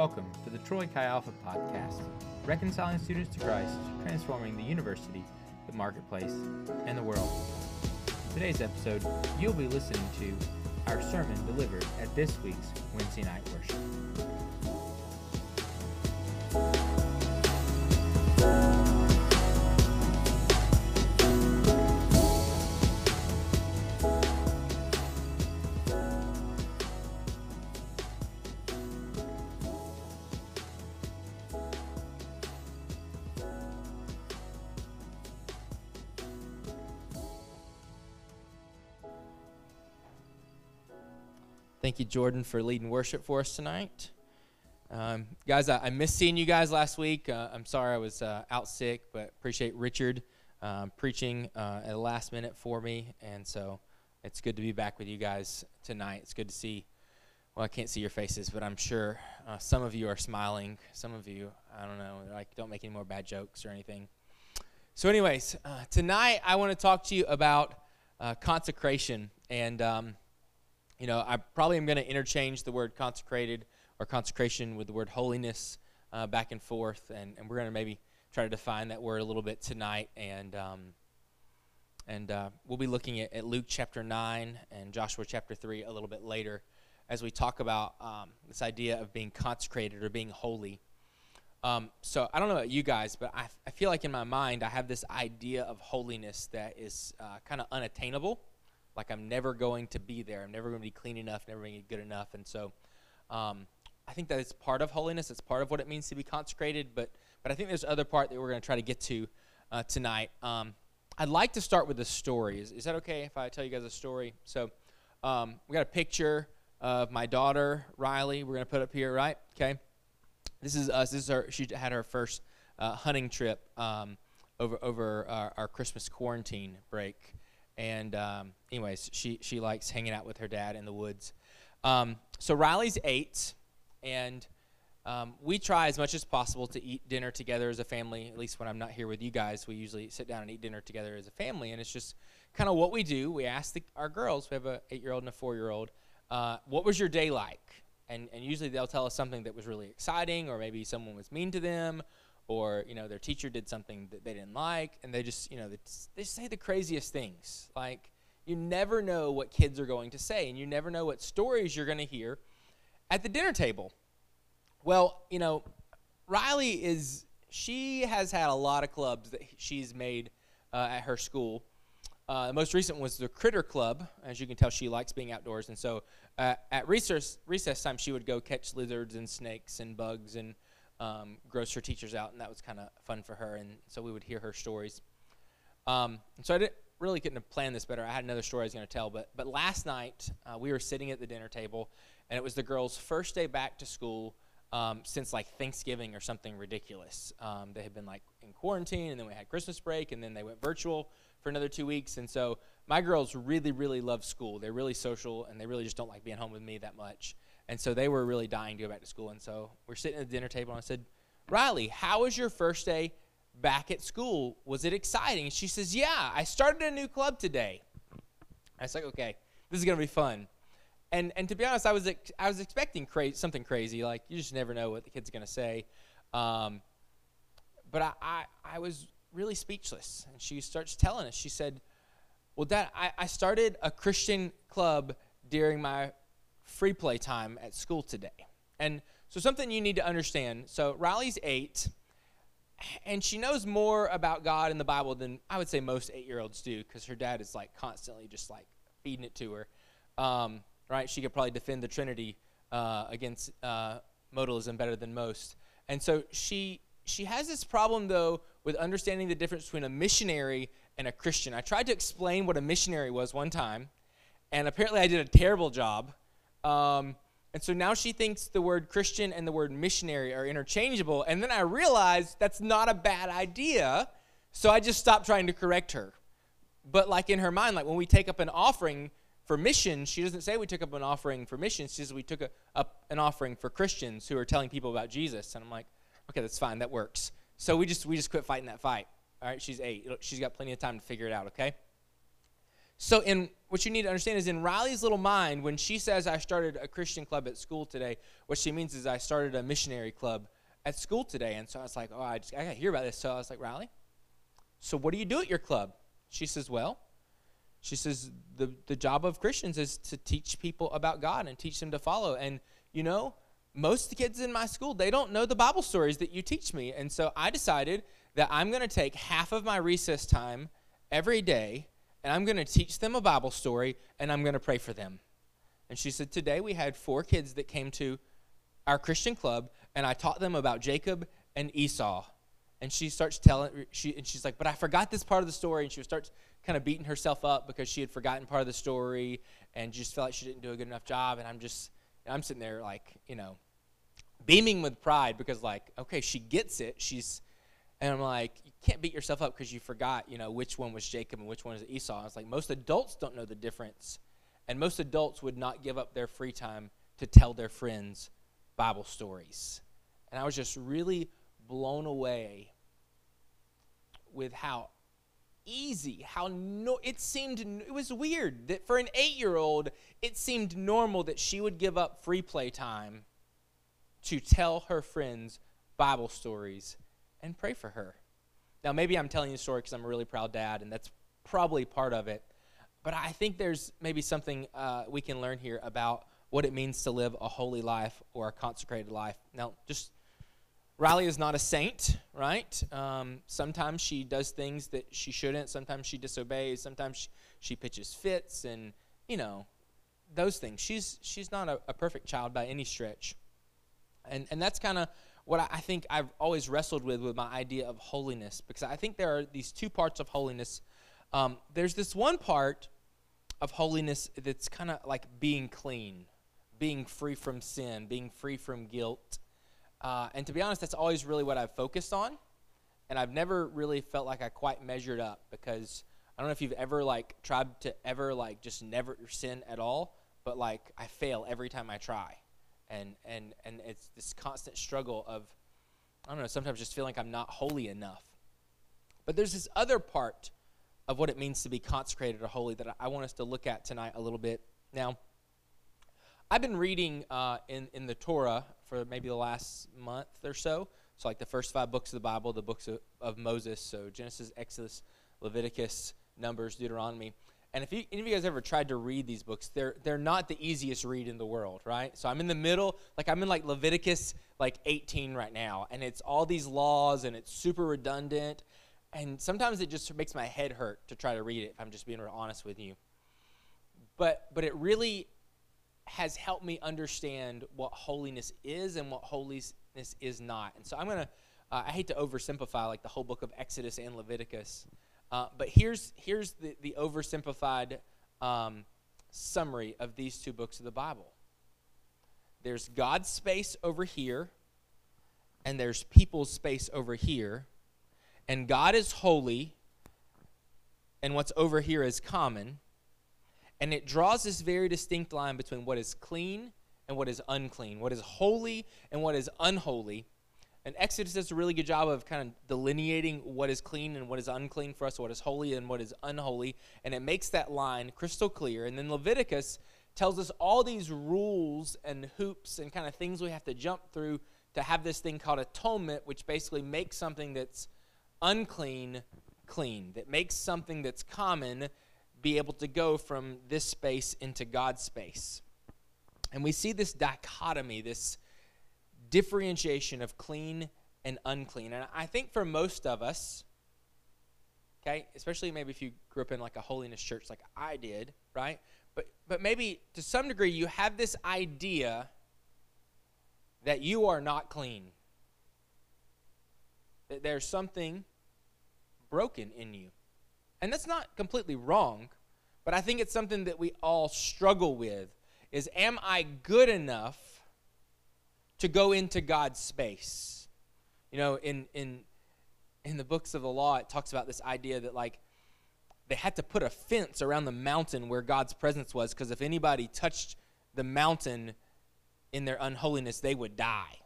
Welcome to the Troy Chi Alpha podcast, reconciling students to Christ, transforming the university, the marketplace, and the world. In today's episode, you'll be listening to our sermon delivered at this week's Wednesday night worship. You, Jordan, for leading worship for us tonight. Um, guys, I, I, missed seeing you guys last week. Uh, I'm sorry I was uh, out sick, but appreciate Richard um, preaching uh, at the last minute for me. And so it's good to be back with you guys tonight. It's good to see. Well, I can't see your faces, but I'm sure uh, some of you are smiling. Some of you, I don't know, like don't make any more bad jokes or anything. So, anyways, uh, tonight I want to talk to you about uh, consecration and. Um, you know, I probably am going to interchange the word consecrated or consecration with the word holiness uh, back and forth, and, and we're going to maybe try to define that word a little bit tonight. And um, and uh, we'll be looking at, at, Luke chapter 9 and Joshua chapter 3 a little bit later as we talk about um, this idea of being consecrated or being holy. Um, so I don't know about you guys, but I, I feel like in my mind I have this idea of holiness that is uh, kind of unattainable like I'm never going to be there. I'm never going to be clean enough, never going to be good enough. And so um, I think that it's part of holiness. It's part of what it means to be consecrated. But, but I think there's other part that we're going to try to get to uh, tonight. Um, I'd like to start with a story. Is, is that okay if I tell you guys a story? So um, we got a picture of my daughter, Riley. We're going to put up here, right? Okay. This is us. This is her. She had her first uh, hunting trip um, over over our, our Christmas quarantine break. And um, anyways, she she likes hanging out with her dad in the woods. Um, so Riley's eight, and um, we try as much as possible to eat dinner together as a family. At least when I'm not here with you guys, we usually sit down and eat dinner together as a family, and it's just kind of what we do. We ask the, our girls. We have a eight-year-old and a four-year-old. Uh, what was your day like? And and usually they'll tell us something that was really exciting, or maybe someone was mean to them, or you know their teacher did something that they didn't like and they just you know they, they say the craziest things. Like you never know what kids are going to say and you never know what stories you're going to hear at the dinner table. Well you know riley is she has had a lot of clubs that she's made uh, at her school. Uh, the most recent was the critter club. As you can tell she likes being outdoors and so uh, at recess, recess time she would go catch lizards and snakes and bugs and um, her teachers out, and that was kind of fun for her. And so we would hear her stories. Um, so I didn't really couldn't have planned this better. I had another story I was going to tell, but but last night uh, we were sitting at the dinner table, and it was the girls' first day back to school um, since like Thanksgiving or something ridiculous. Um, they had been like in quarantine, and then we had Christmas break, and then they went virtual for another two weeks. And so my girls really, really love school. They're really social, and they really just don't like being home with me that much. And so they were really dying to go back to school. And so we're sitting at the dinner table, and I said, Riley, how was your first day back at school? Was it exciting? And she says, Yeah, I started a new club today. I was like, Okay, this is going to be fun. And, and to be honest, I was, ex- I was expecting cra- something crazy. Like, you just never know what the kid's going to say. Um, but I, I, I was really speechless. And she starts telling us, she said, Well, Dad, I, I started a Christian club during my free play time at school today. And so, something you need to understand so, Riley's eight, and she knows more about God and the Bible than I would say most eight year olds do because her dad is like constantly just like feeding it to her. Um, right? She could probably defend the Trinity uh, against uh, modalism better than most. And so, she. She has this problem, though, with understanding the difference between a missionary and a Christian. I tried to explain what a missionary was one time, and apparently I did a terrible job um, and so now she thinks the word Christian and the word missionary are interchangeable. And then I realized that's not a bad idea. So I just stopped trying to correct her. But like in her mind, like when we take up an offering for mission, she doesn't say we took up an offering for mission. She says we took up an offering for Christians who are telling people about Jesus. And I'm like, okay, that's fine. That works. So we just we just quit fighting that fight. All right, she's eight. She's got plenty of time to figure it out. Okay. So, in what you need to understand is in Riley's little mind, when she says, I started a Christian club at school today, what she means is I started a missionary club at school today. And so I was like, oh, I, just, I got to hear about this. So I was like, Riley, so what do you do at your club? She says, well, she says, the, the job of Christians is to teach people about God and teach them to follow. And, you know, most kids in my school, they don't know the Bible stories that you teach me. And so I decided that I'm going to take half of my recess time every day and I'm going to teach them a Bible story and I'm going to pray for them. And she said, Today we had four kids that came to our Christian club and I taught them about Jacob and Esau. And she starts telling, she, and she's like, But I forgot this part of the story. And she starts kind of beating herself up because she had forgotten part of the story and just felt like she didn't do a good enough job. And I'm just, I'm sitting there like, you know, beaming with pride because, like, okay, she gets it. She's, and I'm like, you can't beat yourself up because you forgot, you know, which one was Jacob and which one is Esau. It's like most adults don't know the difference. And most adults would not give up their free time to tell their friends Bible stories. And I was just really blown away with how easy, how no, it seemed, it was weird that for an eight year old, it seemed normal that she would give up free play time to tell her friends Bible stories and pray for her. Now, maybe I'm telling you a story because I'm a really proud dad, and that's probably part of it. But I think there's maybe something uh, we can learn here about what it means to live a holy life or a consecrated life. Now, just Riley is not a saint, right? Um, sometimes she does things that she shouldn't. Sometimes she disobeys. Sometimes she, she pitches fits, and you know those things. She's she's not a, a perfect child by any stretch, and and that's kind of what I think I've always wrestled with with my idea of holiness because I think there are these two parts of holiness. Um, there's this one part of holiness that's kind of like being clean, being free from sin, being free from guilt. Uh, and to be honest, that's always really what I've focused on. And I've never really felt like I quite measured up because I don't know if you've ever like tried to ever like just never sin at all, but like I fail every time I try. And and and it's this constant struggle of I don't know, sometimes just feeling like I'm not holy enough. But there's this other part of what it means to be consecrated or holy that I want us to look at tonight a little bit. Now, I've been reading uh, in, in the Torah for maybe the last month or so. So, like the first five books of the Bible, the books of, of Moses. So, Genesis, Exodus, Leviticus, Numbers, Deuteronomy. And if you, any of you guys ever tried to read these books, they're, they're not the easiest read in the world, right? So, I'm in the middle, like I'm in like Leviticus like 18 right now, and it's all these laws and it's super redundant. And sometimes it just makes my head hurt to try to read it, if I'm just being real honest with you. But, but it really has helped me understand what holiness is and what holiness is not. And so I'm to, uh, I hate to oversimplify like the whole book of Exodus and Leviticus, uh, but here's, here's the, the oversimplified um, summary of these two books of the Bible there's God's space over here, and there's people's space over here, and God is holy, and what's over here is common and it draws this very distinct line between what is clean and what is unclean, what is holy and what is unholy. And Exodus does a really good job of kind of delineating what is clean and what is unclean for us, what is holy and what is unholy. And it makes that line crystal clear. And then Leviticus tells us all these rules and hoops and kind of things we have to jump through to have this thing called atonement, which basically makes something that's unclean clean, that makes something that's common be able to go from this space into God's space. And we see this dichotomy, this differentiation of clean and unclean. And I think for most of us, okay, especially maybe if you grew up in like a holiness church like I did, right? But but maybe to some degree you have this idea that you are not clean. That there's something broken in you. And that's not completely wrong, but I think it's something that we all struggle with is am I good enough to go into God's space? You know, in in in the books of the law it talks about this idea that like they had to put a fence around the mountain where God's presence was because if anybody touched the mountain in their unholiness, they would die.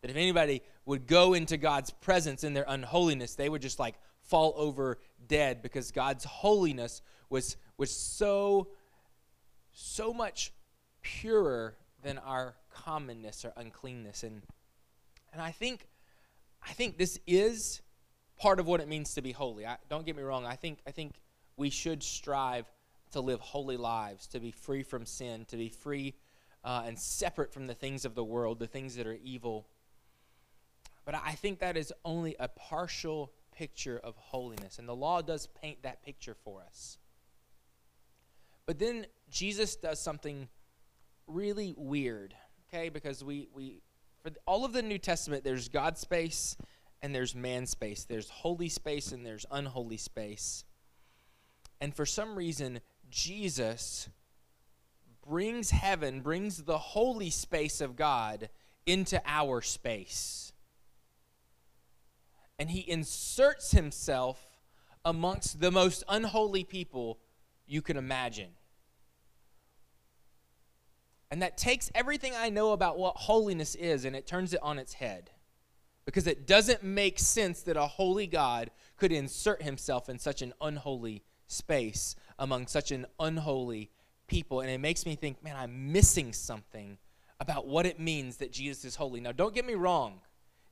That if anybody would go into God's presence in their unholiness, they would just like fall over dead because God's holiness was, was so, so much purer than our commonness or uncleanness. And, and I think, I think this is part of what it means to be holy. I, don't get me wrong. I think, I think we should strive to live holy lives, to be free from sin, to be free uh, and separate from the things of the world, the things that are evil. But I think that is only a partial picture of holiness, and the law does paint that picture for us. But then Jesus does something really weird, okay? Because we, we for all of the New Testament, there's God space and there's man space. There's holy space and there's unholy space. And for some reason, Jesus brings heaven, brings the holy space of God into our space. And he inserts himself amongst the most unholy people you can imagine. And that takes everything I know about what holiness is and it turns it on its head. Because it doesn't make sense that a holy God could insert himself in such an unholy space among such an unholy people. And it makes me think, man, I'm missing something about what it means that Jesus is holy. Now, don't get me wrong,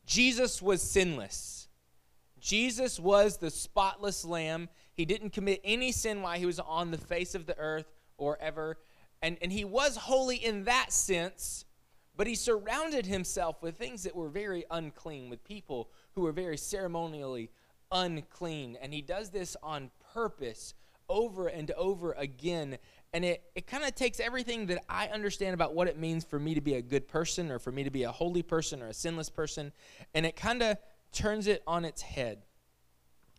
Jesus was sinless. Jesus was the spotless lamb. He didn't commit any sin while he was on the face of the earth or ever. And, and he was holy in that sense, but he surrounded himself with things that were very unclean, with people who were very ceremonially unclean. And he does this on purpose over and over again. And it, it kind of takes everything that I understand about what it means for me to be a good person or for me to be a holy person or a sinless person, and it kind of turns it on its head.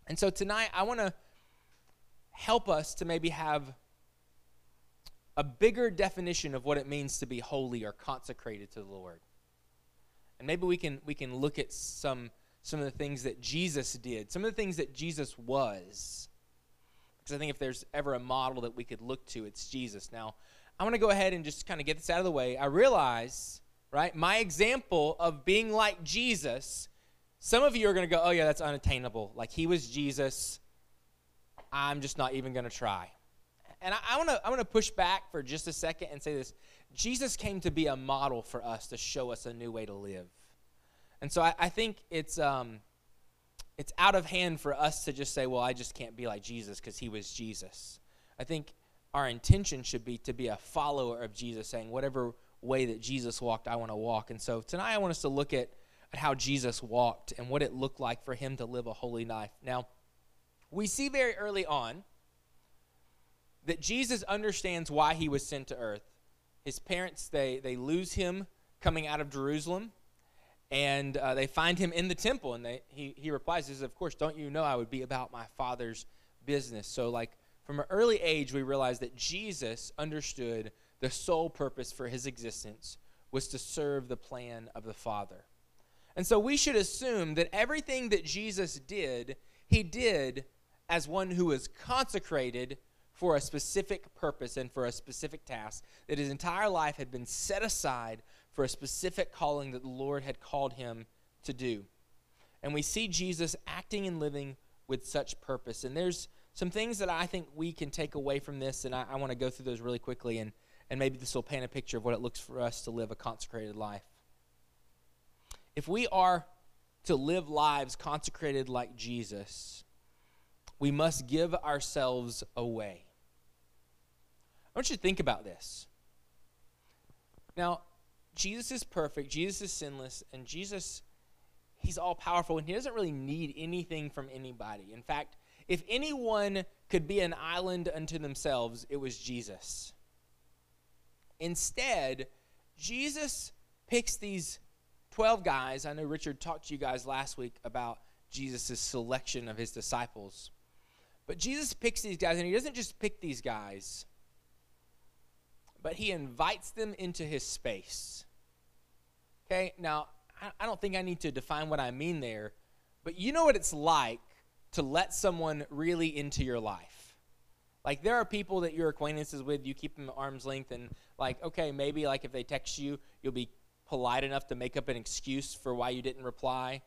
And so tonight, I want to help us to maybe have a bigger definition of what it means to be holy or consecrated to the Lord. And maybe we can we can look at some some of the things that Jesus did, some of the things that Jesus was. Because I think if there's ever a model that we could look to, it's Jesus. Now, I want to go ahead and just kind of get this out of the way. I realize, right, my example of being like Jesus, some of you are going to go, oh, yeah, that's unattainable. Like he was Jesus. I'm just not even going to try. And I, I want to I want to push back for just a second and say this. Jesus came to be a model for us to show us a new way to live. And so I, I think it's um, it's out of hand for us to just say, well, I just can't be like Jesus because he was Jesus. I think our intention should be to be a follower of Jesus, saying, whatever way that Jesus walked, I want to walk. And so tonight I want us to look at, at how Jesus walked and what it looked like for him to live a holy life. Now, we see very early on that Jesus understands why he was sent to earth. His parents, they, they lose him coming out of Jerusalem and uh, they find him in the temple and they, he, he replies he says of course don't you know i would be about my father's business so like from an early age we realize that jesus understood the sole purpose for his existence was to serve the plan of the father and so we should assume that everything that jesus did he did as one who was consecrated for a specific purpose and for a specific task that his entire life had been set aside for a specific calling that the Lord had called him to do. And we see Jesus acting and living with such purpose. And there's some things that I think we can take away from this, and I, I want to go through those really quickly, and, and maybe this will paint a picture of what it looks for us to live a consecrated life. If we are to live lives consecrated like Jesus, we must give ourselves away. I want you to think about this. Now, Jesus is perfect, Jesus is sinless, and Jesus, he's all powerful, and he doesn't really need anything from anybody. In fact, if anyone could be an island unto themselves, it was Jesus. Instead, Jesus picks these 12 guys. I know Richard talked to you guys last week about Jesus' selection of his disciples. But Jesus picks these guys, and he doesn't just pick these guys, but he invites them into his space. Okay, now, I don't think I need to define what I mean there, but you know what it's like to let someone really into your life. Like, there are people that you're acquaintances with, you keep them at arm's length, and, like, okay, maybe, like, if they text you, you'll be polite enough to make up an excuse for why you didn't reply.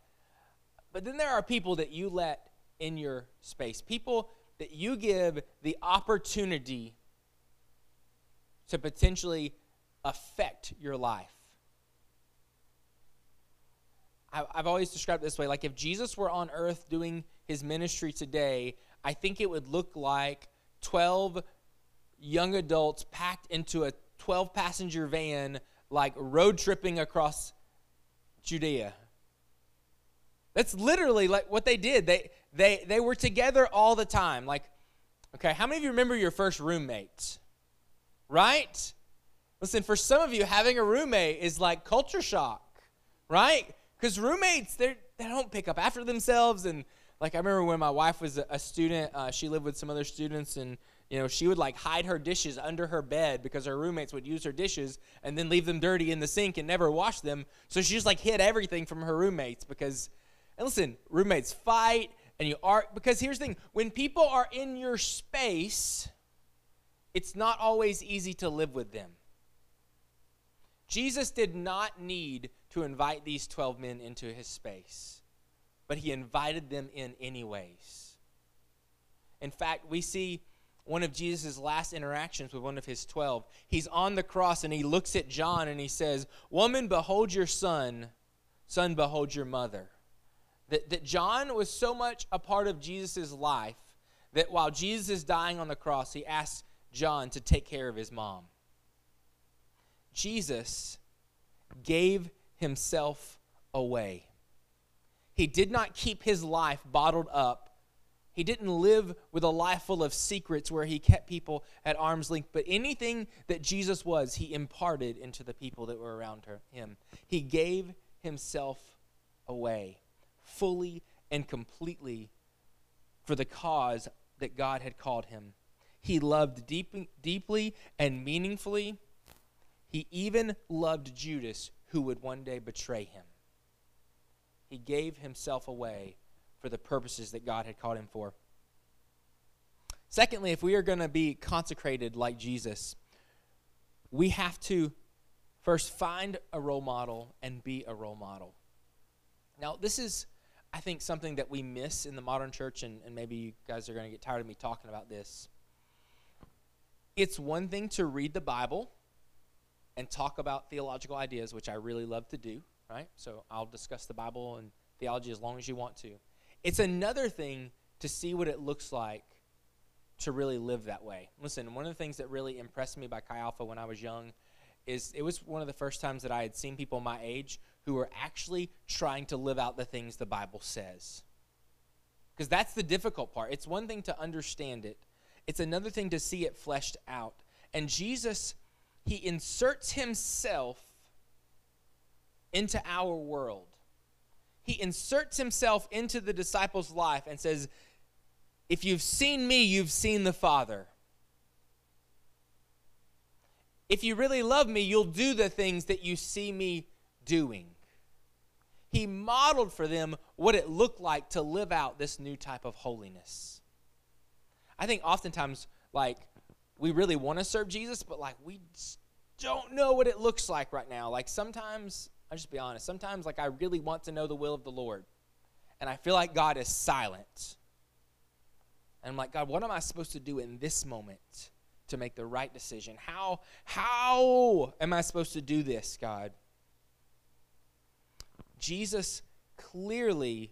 But then there are people that you let in your space, people that you give the opportunity to potentially affect your life. I've always described this way like if Jesus were on earth doing his ministry today, I think it would look like 12 young adults packed into a 12 passenger van, like road tripping across Judea. That's literally like what they did. They they they were together all the time. Like, okay, how many of you remember your first roommates? Right? Listen, for some of you, having a roommate is like culture shock, right? Because roommates, they they don't pick up after themselves. And like I remember when my wife was a, a student, uh, she lived with some other students, and you know she would like hide her dishes under her bed because her roommates would use her dishes and then leave them dirty in the sink and never wash them. So she just like hid everything from her roommates because and listen, roommates fight and you are because here's the thing when people are in your space, it's not always easy to live with them. Jesus did not need to invite these 12 men into his space, but he invited them in anyways. In fact, we see one of Jesus' last interactions with one of his 12. He's on the cross and he looks at John and he says, Woman, behold your son. Son, behold your mother. That, that John was so much a part of Jesus' life that while Jesus is dying on the cross, he asks John to take care of his mom. Jesus gave himself away. He did not keep his life bottled up. He didn't live with a life full of secrets where he kept people at arm's length, but anything that Jesus was, he imparted into the people that were around her, him. He gave himself away fully and completely for the cause that God had called him. He loved deep, deeply and meaningfully. He even loved Judas, who would one day betray him. He gave himself away for the purposes that God had called him for. Secondly, if we are going to be consecrated like Jesus, we have to first find a role model and be a role model. Now, this is I think something that we miss in the modern church, and, and maybe you guys are going to get tired of me talking about this. It's one thing to read the Bible and talk about theological ideas, which I really love to do, right? So I'll discuss the Bible and theology as long as you want to. It's another thing to see what it looks like to really live that way. Listen, one of the things that really impressed me by Chi Alpha when I was young is it was one of the first times that I had seen people my age who were actually trying to live out the things the Bible says. Because that's the difficult part. It's one thing to understand it, it's another thing to see it fleshed out. And Jesus, he inserts himself into our world. He inserts himself into the disciples' life and says, If you've seen me, you've seen the Father. If you really love me, you'll do the things that you see me doing he modeled for them what it looked like to live out this new type of holiness. I think oftentimes, like, we really want to serve Jesus, but like, we don't know what it looks like right now. Like, sometimes, I'll just be honest, sometimes, like, I really want to know the will of the Lord, and I feel like God is silent. And I'm like, God, what am I supposed to do in this moment to make the right decision? How, how am I supposed to do this, God? Jesus clearly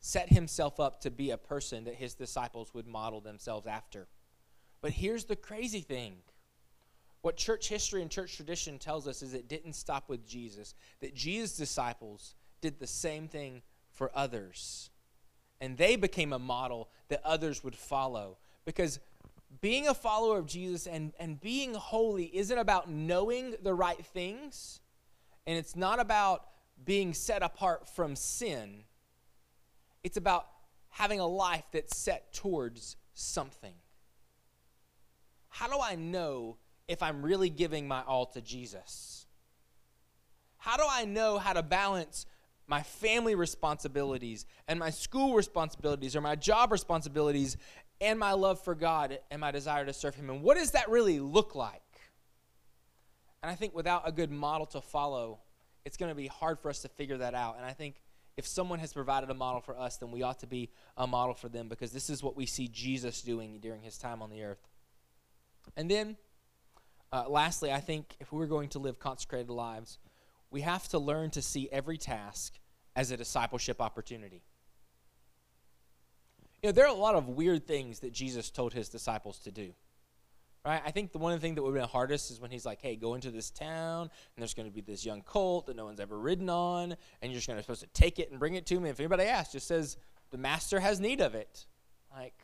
set himself up to be a person that his disciples would model themselves after. But here's the crazy thing. What church history and church tradition tells us is it didn't stop with Jesus, that Jesus' disciples did the same thing for others. And they became a model that others would follow. Because being a follower of Jesus and, and being holy isn't about knowing the right things, and it's not about being set apart from sin. It's about having a life that's set towards something. How do I know if I'm really giving my all to Jesus? How do I know how to balance my family responsibilities and my school responsibilities or my job responsibilities and my love for God and my desire to serve Him? And what does that really look like? And I think without a good model to follow, it's going to be hard for us to figure that out. And I think if someone has provided a model for us, then we ought to be a model for them because this is what we see Jesus doing during his time on the earth. And then, uh, lastly, I think if we're going to live consecrated lives, we have to learn to see every task as a discipleship opportunity. You know, there are a lot of weird things that Jesus told his disciples to do. Right? I think the one thing that would have been hardest is when he's like, hey, go into this town, and there's going to be this young colt that no one's ever ridden on, and you're just to supposed to take it and bring it to me. If anybody asks, just says, the master has need of it. Like,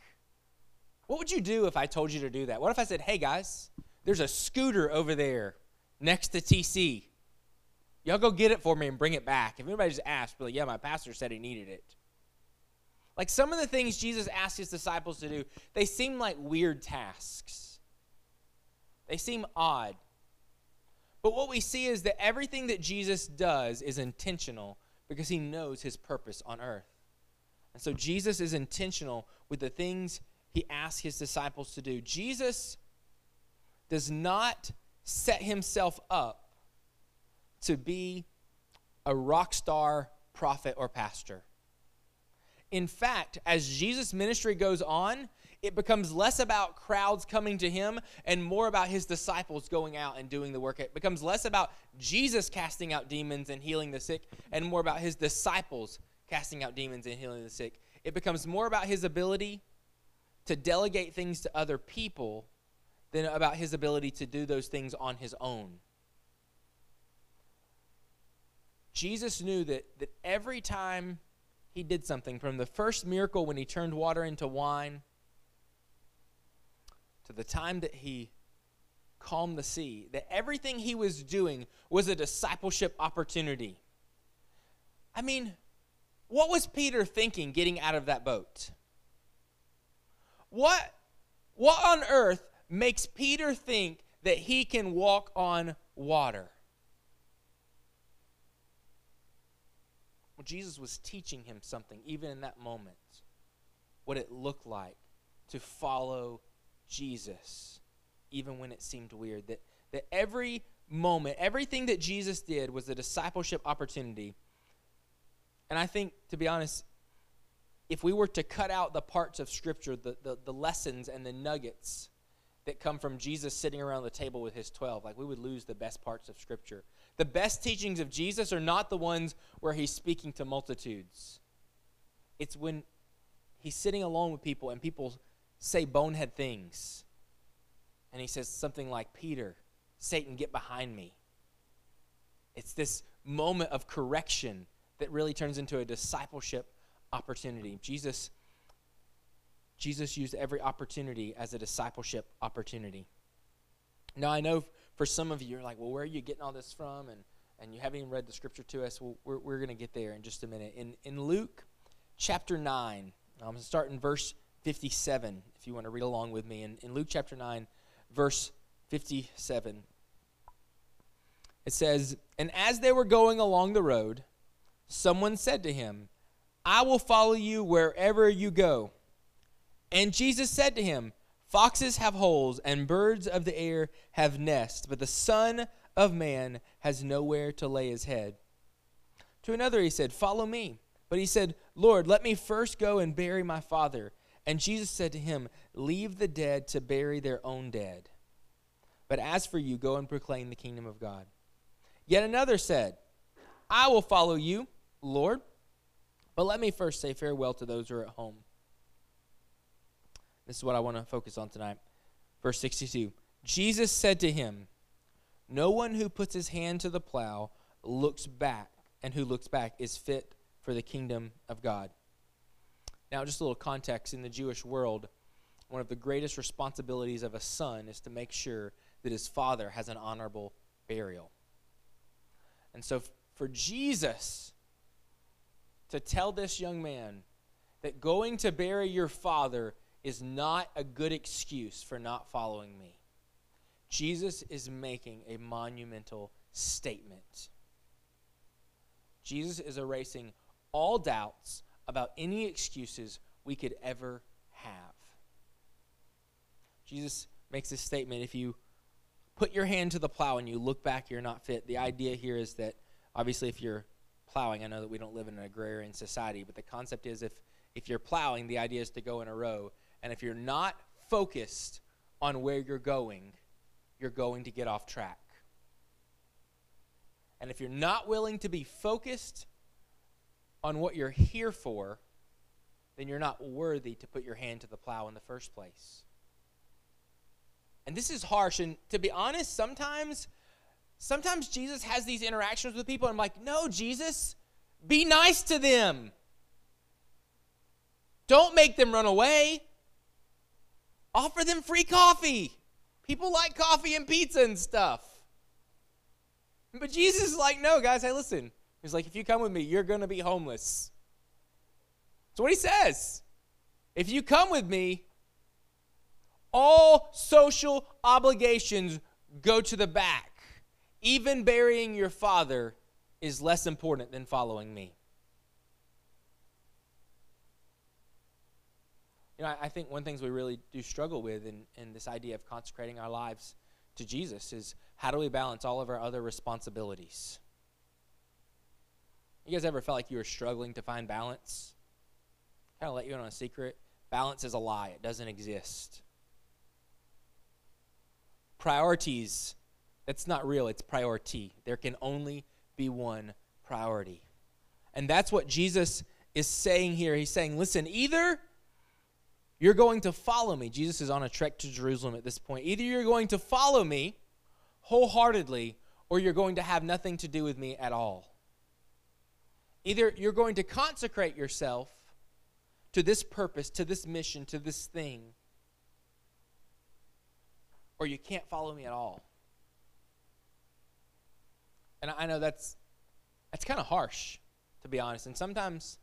what would you do if I told you to do that? What if I said, hey, guys, there's a scooter over there next to TC. Y'all go get it for me and bring it back. If anybody just asks, be like, yeah, my pastor said he needed it. Like some of the things Jesus asked his disciples to do, they seem like weird tasks. They seem odd. But what we see is that everything that Jesus does is intentional because he knows his purpose on earth. And so Jesus is intentional with the things he asks his disciples to do. Jesus does not set himself up to be a rock star prophet or pastor. In fact, as Jesus' ministry goes on, it becomes less about crowds coming to him and more about his disciples going out and doing the work. It becomes less about Jesus casting out demons and healing the sick and more about his disciples casting out demons and healing the sick. It becomes more about his ability to delegate things to other people than about his ability to do those things on his own. Jesus knew that, that every time he did something, from the first miracle when he turned water into wine to the time that he calmed the sea, that everything he was doing was a discipleship opportunity. I mean, what was Peter thinking getting out of that boat? What, what on earth makes Peter think that he can walk on water? Well, Jesus was teaching him something, even in that moment, what it looked like to follow Jesus, even when it seemed weird. That, that every moment, everything that Jesus did was a discipleship opportunity. And I think, to be honest, if we were to cut out the parts of Scripture, the, the, the, lessons and the nuggets that come from Jesus sitting around the table with his 12, like we would lose the best parts of Scripture. The best teachings of Jesus are not the ones where he's speaking to multitudes, it's when he's sitting alone with people and people say bonehead things. And he says something like, Peter, Satan, get behind me. It's this moment of correction that really turns into a discipleship opportunity. Jesus Jesus used every opportunity as a discipleship opportunity. Now I know for some of you you're like, well, where are you getting all this from? And and you haven't even read the scripture to us. Well, we're we're going to get there in just a minute. In in Luke chapter nine, I'm going to start in verse 57. If you want to read along with me, in, in Luke chapter nine, verse 57, it says, "And as they were going along the road, someone said to him." I will follow you wherever you go. And Jesus said to him, Foxes have holes, and birds of the air have nests, but the Son of Man has nowhere to lay his head. To another he said, Follow me. But he said, Lord, let me first go and bury my father. And Jesus said to him, Leave the dead to bury their own dead. But as for you, go and proclaim the kingdom of God. Yet another said, I will follow you, Lord but let me first say farewell to those who are at home. This is what I want to focus on tonight. Verse 62 Jesus said to him, No one who puts his hand to the plow looks back, and who looks back is fit for the kingdom of God. Now, just a little context in the Jewish world, one of the greatest responsibilities of a son is to make sure that his father has an honorable burial. And so, for Jesus to tell this young man that going to bury your father is not a good excuse for not following me. Jesus is making a monumental statement. Jesus is erasing all doubts about any excuses we could ever have. Jesus makes this statement if you put your hand to the plow and you look back, you're not fit. The idea here is that obviously, if you're plowing. I know that we don't live in an agrarian society, but the concept is if if you're plowing, the idea is to go in a row, and if you're not focused on where you're going, you're going to get off track. And if you're not willing to be focused on what you're here for, then you're not worthy to put your hand to the plow in the first place. And this is harsh. And to be honest, sometimes, sometimes Jesus has these interactions with people. And I'm like, no, Jesus, be nice to them. Don't make them run away. Offer them free coffee. People like coffee and pizza and stuff. But Jesus is like, no, guys, hey, listen. He's like, if you come with me, you're going to be homeless. That's what he says. If you come with me, all social obligations go to the back. Even burying your father is less important than following me. You know, I, think one things we really do struggle with in, in this idea of consecrating our lives to Jesus is how do we balance all of our other responsibilities? You guys ever felt like you were struggling to find balance? Kind of let you in on a secret. Balance is a lie, it doesn't exist. Priorities, that's not real, it's priority. There can only be one priority. And that's what Jesus is saying here. He's saying, listen, either you're going to follow me. Jesus is on a trek to Jerusalem at this point. Either you're going to follow me wholeheartedly, or you're going to have nothing to do with me at all. Either you're going to consecrate yourself to this purpose, to this mission, to this thing, or you can't follow me at all. And I know that's that's kind of harsh, to be honest. And sometimes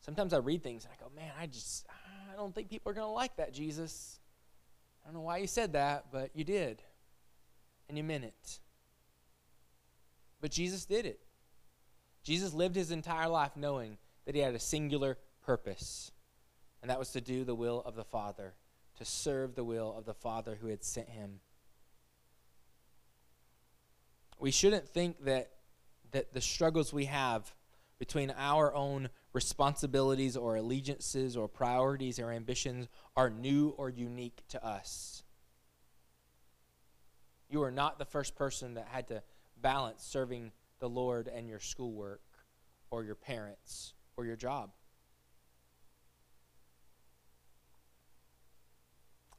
sometimes I read things and I go, man, I just I don't think people are going to like that, Jesus. I don't know why you said that, but you did. And you meant it. But Jesus did it. Jesus lived his entire life knowing that he had a singular purpose, and that was to do the will of the Father, to serve the will of the Father who had sent him. We shouldn't think that, that the struggles we have between our own responsibilities or allegiances or priorities or ambitions are new or unique to us. You are not the first person that had to balance serving the Lord and your schoolwork or your parents or your job.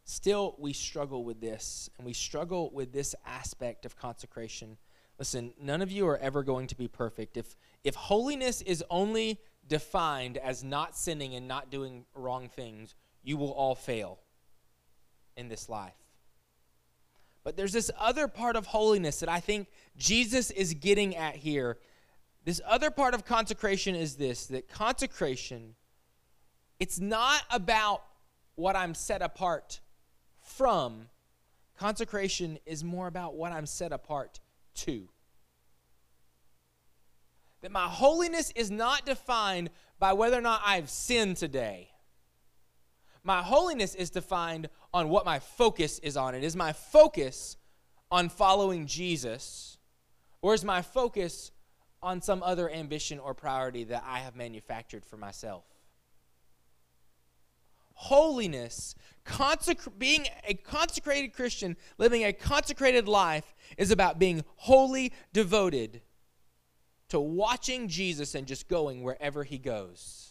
Still, we struggle with this, and we struggle with this aspect of consecration. Listen, none of you are ever going to be perfect. If, if holiness is only defined as not sinning and not doing wrong things, you will all fail in this life. But there's this other part of holiness that I think Jesus is getting at here. This other part of consecration is this that consecration, it's not about what I'm set apart from. Consecration is more about what I'm set apart to that my holiness is not defined by whether or not I've sinned today. My holiness is defined on what my focus is on. It is my focus on following Jesus, or is my focus on some other ambition or priority that I have manufactured for myself? Holiness, being a consecrated Christian, living a consecrated life, is about being wholly devoted to watching Jesus and just going wherever he goes.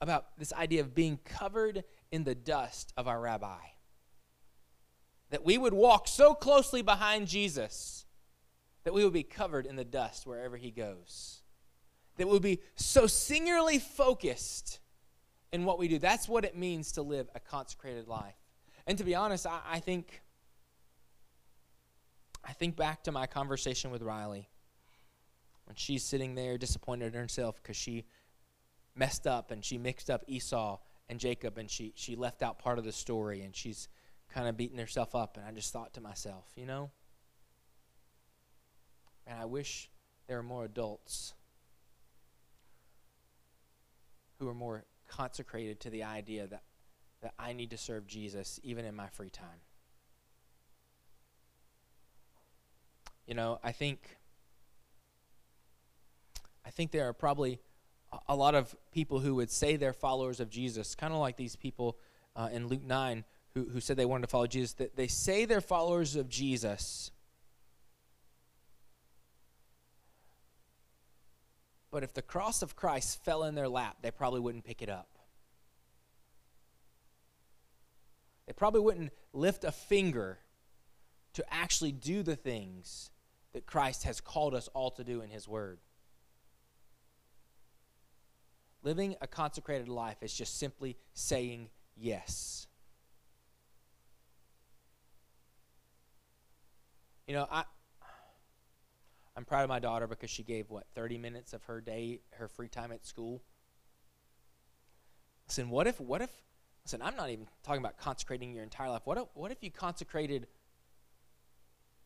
About, this idea of being covered in the dust of our rabbi. That we would walk so closely behind Jesus that we would be covered in the dust wherever he goes. That we would be so singularly focused in what we do. That's what it means to live a consecrated life. And to be honest, I, I think I think back to my conversation with Riley when she's sitting there disappointed in herself because she messed up and she mixed up Esau and Jacob and she, she left out part of the story and she's kind of beating herself up. And I just thought to myself, you know, and I wish there were more adults who are more consecrated to the idea that, that I need to serve Jesus even in my free time. You know, I think I think there are probably a lot of people who would say they're followers of Jesus, kind of like these people uh, in Luke 9 who, who said they wanted to follow Jesus, that they say they're followers of Jesus. But if the cross of Christ fell in their lap, they probably wouldn't pick it up. They probably wouldn't lift a finger to actually do the things that Christ has called us all to do in His Word. Living a consecrated life is just simply saying yes. You know, I I'm proud of my daughter because she gave what 30 minutes of her day, her free time at school. Listen, what if what if listen, I'm not even talking about consecrating your entire life. What if what if you consecrated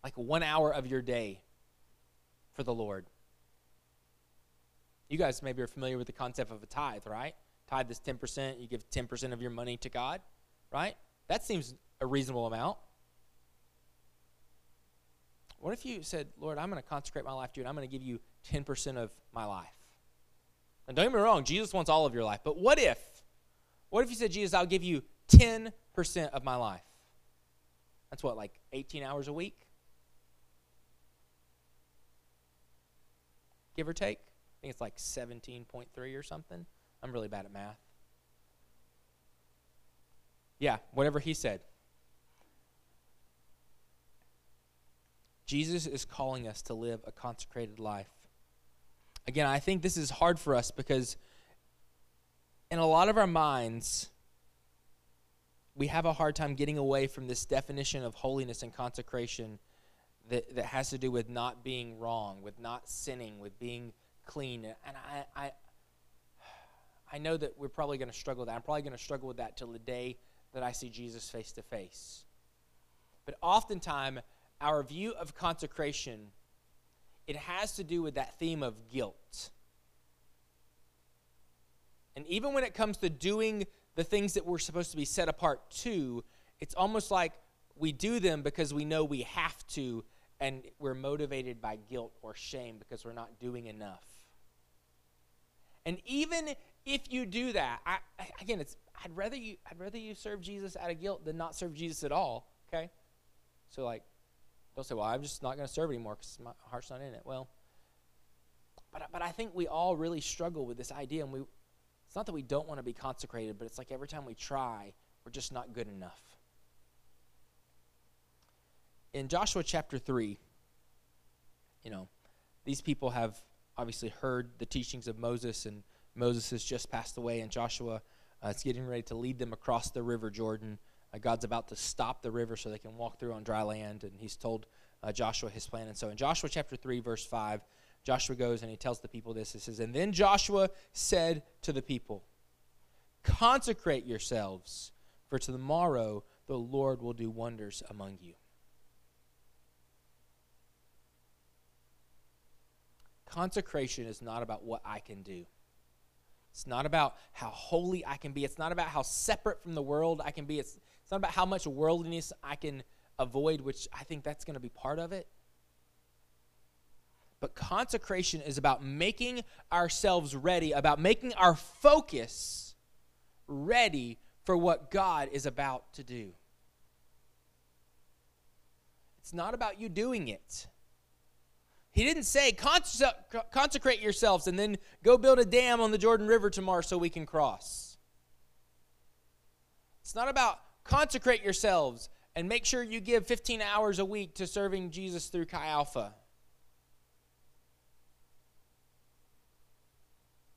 like 1 hour of your day for the Lord? You guys maybe are familiar with the concept of a tithe, right? Tithe is 10%, you give 10% of your money to God, right? That seems a reasonable amount. What if you said, Lord, I'm going to consecrate my life to you and I'm going to give you 10% of my life? And don't get me wrong, Jesus wants all of your life. But what if, what if you said, Jesus, I'll give you 10% of my life? That's what, like 18 hours a week? Give or take? Think it's like 17.3 or something. I'm really bad at math. Yeah, whatever he said. Jesus is calling us to live a consecrated life. Again, I think this is hard for us because in a lot of our minds, we have a hard time getting away from this definition of holiness and consecration that, that has to do with not being wrong, with not sinning, with being clean. And I, I, I know that we're probably going to struggle with that. I'm probably going to struggle with that till the day that I see Jesus face to face. But oftentimes, our view of consecration, it has to do with that theme of guilt. And even when it comes to doing the things that we're supposed to be set apart to, it's almost like we do them because we know we have to, and we're motivated by guilt or shame because we're not doing enough. And even if you do that, I, again, it's I'd rather you I'd rather you serve Jesus out of guilt than not serve Jesus at all. Okay, so like, don't say, well, I'm just not going to serve anymore because my heart's not in it. Well, but but I think we all really struggle with this idea, and we it's not that we don't want to be consecrated, but it's like every time we try, we're just not good enough. In Joshua chapter three, you know, these people have obviously heard the teachings of Moses, and Moses has just passed away, and Joshua uh, is getting ready to lead them across the river Jordan. Uh, God's about to stop the river so they can walk through on dry land, and he's told uh, Joshua his plan. And so in Joshua chapter 3, verse 5, Joshua goes and he tells the people this. He says, And then Joshua said to the people, Consecrate yourselves, for tomorrow the Lord will do wonders among you. Consecration is not about what I can do. It's not about how holy I can be. It's not about how separate from the world I can be. It's, it's not about how much worldliness I can avoid, which I think that's going to be part of it. But consecration is about making ourselves ready, about making our focus ready for what God is about to do. It's not about you doing it. He didn't say, consecrate yourselves and then go build a dam on the Jordan River tomorrow so we can cross. It's not about consecrate yourselves and make sure you give 15 hours a week to serving Jesus through Chi Alpha.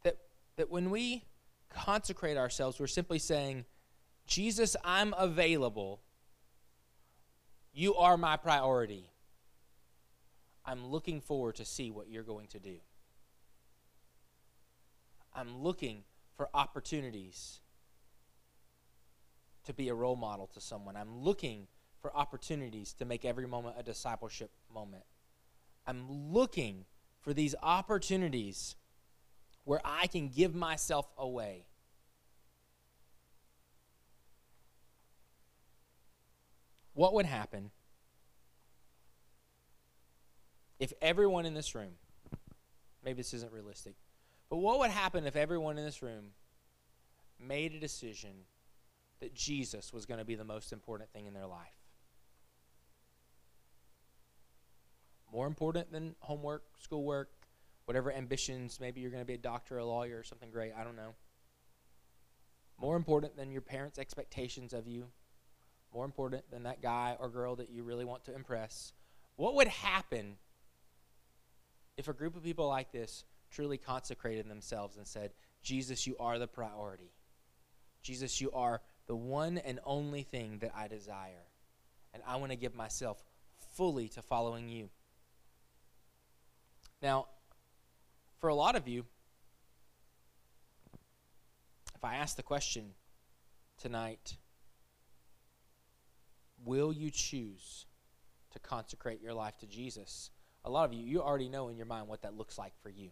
That, that when we consecrate ourselves, we're simply saying, Jesus, I'm available. You are my priority. I'm looking forward to see what you're going to do. I'm looking for opportunities to be a role model to someone. I'm looking for opportunities to make every moment a discipleship moment. I'm looking for these opportunities where I can give myself away. What would happen if everyone in this room, maybe this isn't realistic. But what would happen if everyone in this room made a decision that Jesus was going to be the most important thing in their life? More important than homework, schoolwork, whatever ambitions. Maybe you're going to be a doctor, a lawyer, or something great. I don't know. More important than your parents' expectations of you. More important than that guy or girl that you really want to impress. What would happen if a group of people like this truly consecrated themselves and said, Jesus, you are the priority? Jesus, you are the one and only thing that I desire. And I want to give myself fully to following you. Now, for a lot of you, if I ask the question tonight, will you choose to consecrate your life to Jesus? A lot of you, you already know in your mind what that looks like for you.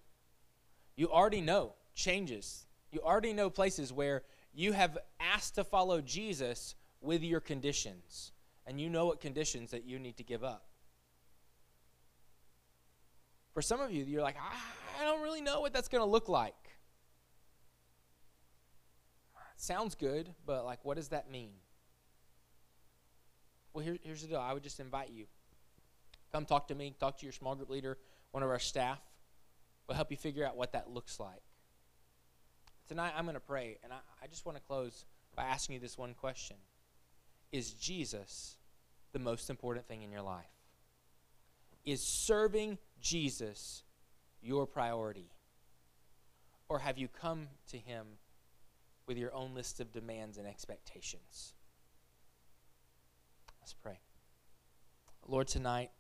You already know changes. You already know places where you have asked to follow Jesus with your conditions, and you know what conditions that you need to give up. For some of you, you're like, I don't really know what that's going to look like. Sounds good, but like, what does that mean? Well, here, here's the deal. I would just invite you. Come talk to me, talk to your small group leader, one of our staff. We'll help you figure out what that looks like. Tonight, I'm going to pray, and I, I just want to close by asking you this one question Is Jesus the most important thing in your life? Is serving Jesus your priority? Or have you come to him with your own list of demands and expectations? Let's pray. Lord, tonight,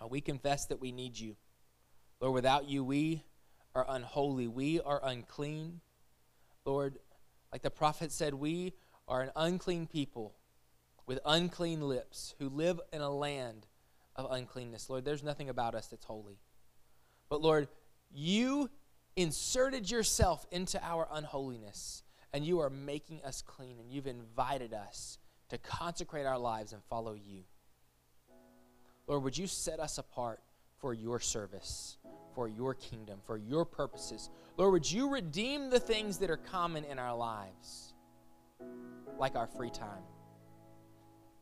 Uh, we confess that we need you. Lord, without you, we are unholy. We are unclean. Lord, like the prophet said, we are an unclean people with unclean lips who live in a land of uncleanness. Lord, there's nothing about us that's holy. But Lord, you inserted yourself into our unholiness, and you are making us clean, and you've invited us to consecrate our lives and follow you. Lord, would you set us apart for your service, for your kingdom, for your purposes? Lord, would you redeem the things that are common in our lives, like our free time?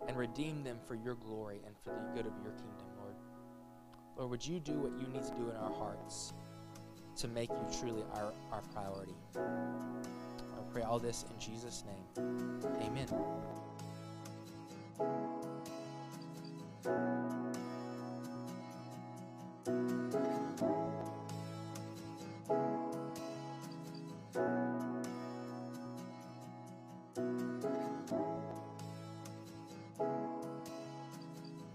and redeem them for your glory and for the good of your kingdom, Lord. Lord, would you do what you need to do in our hearts to make you truly our, our priority? I pray all this in Jesus' name. Amen.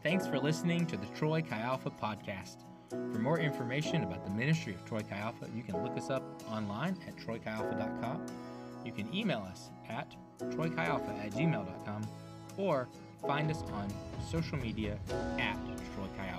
Thanks for listening to the Troy Chi Alpha podcast. For more information about the ministry of Troy Chi Alpha, you can look us up online at troychialpha.com. You can email us at troychialpha at gmail.com or find us on social media at Troy Chi Alpha.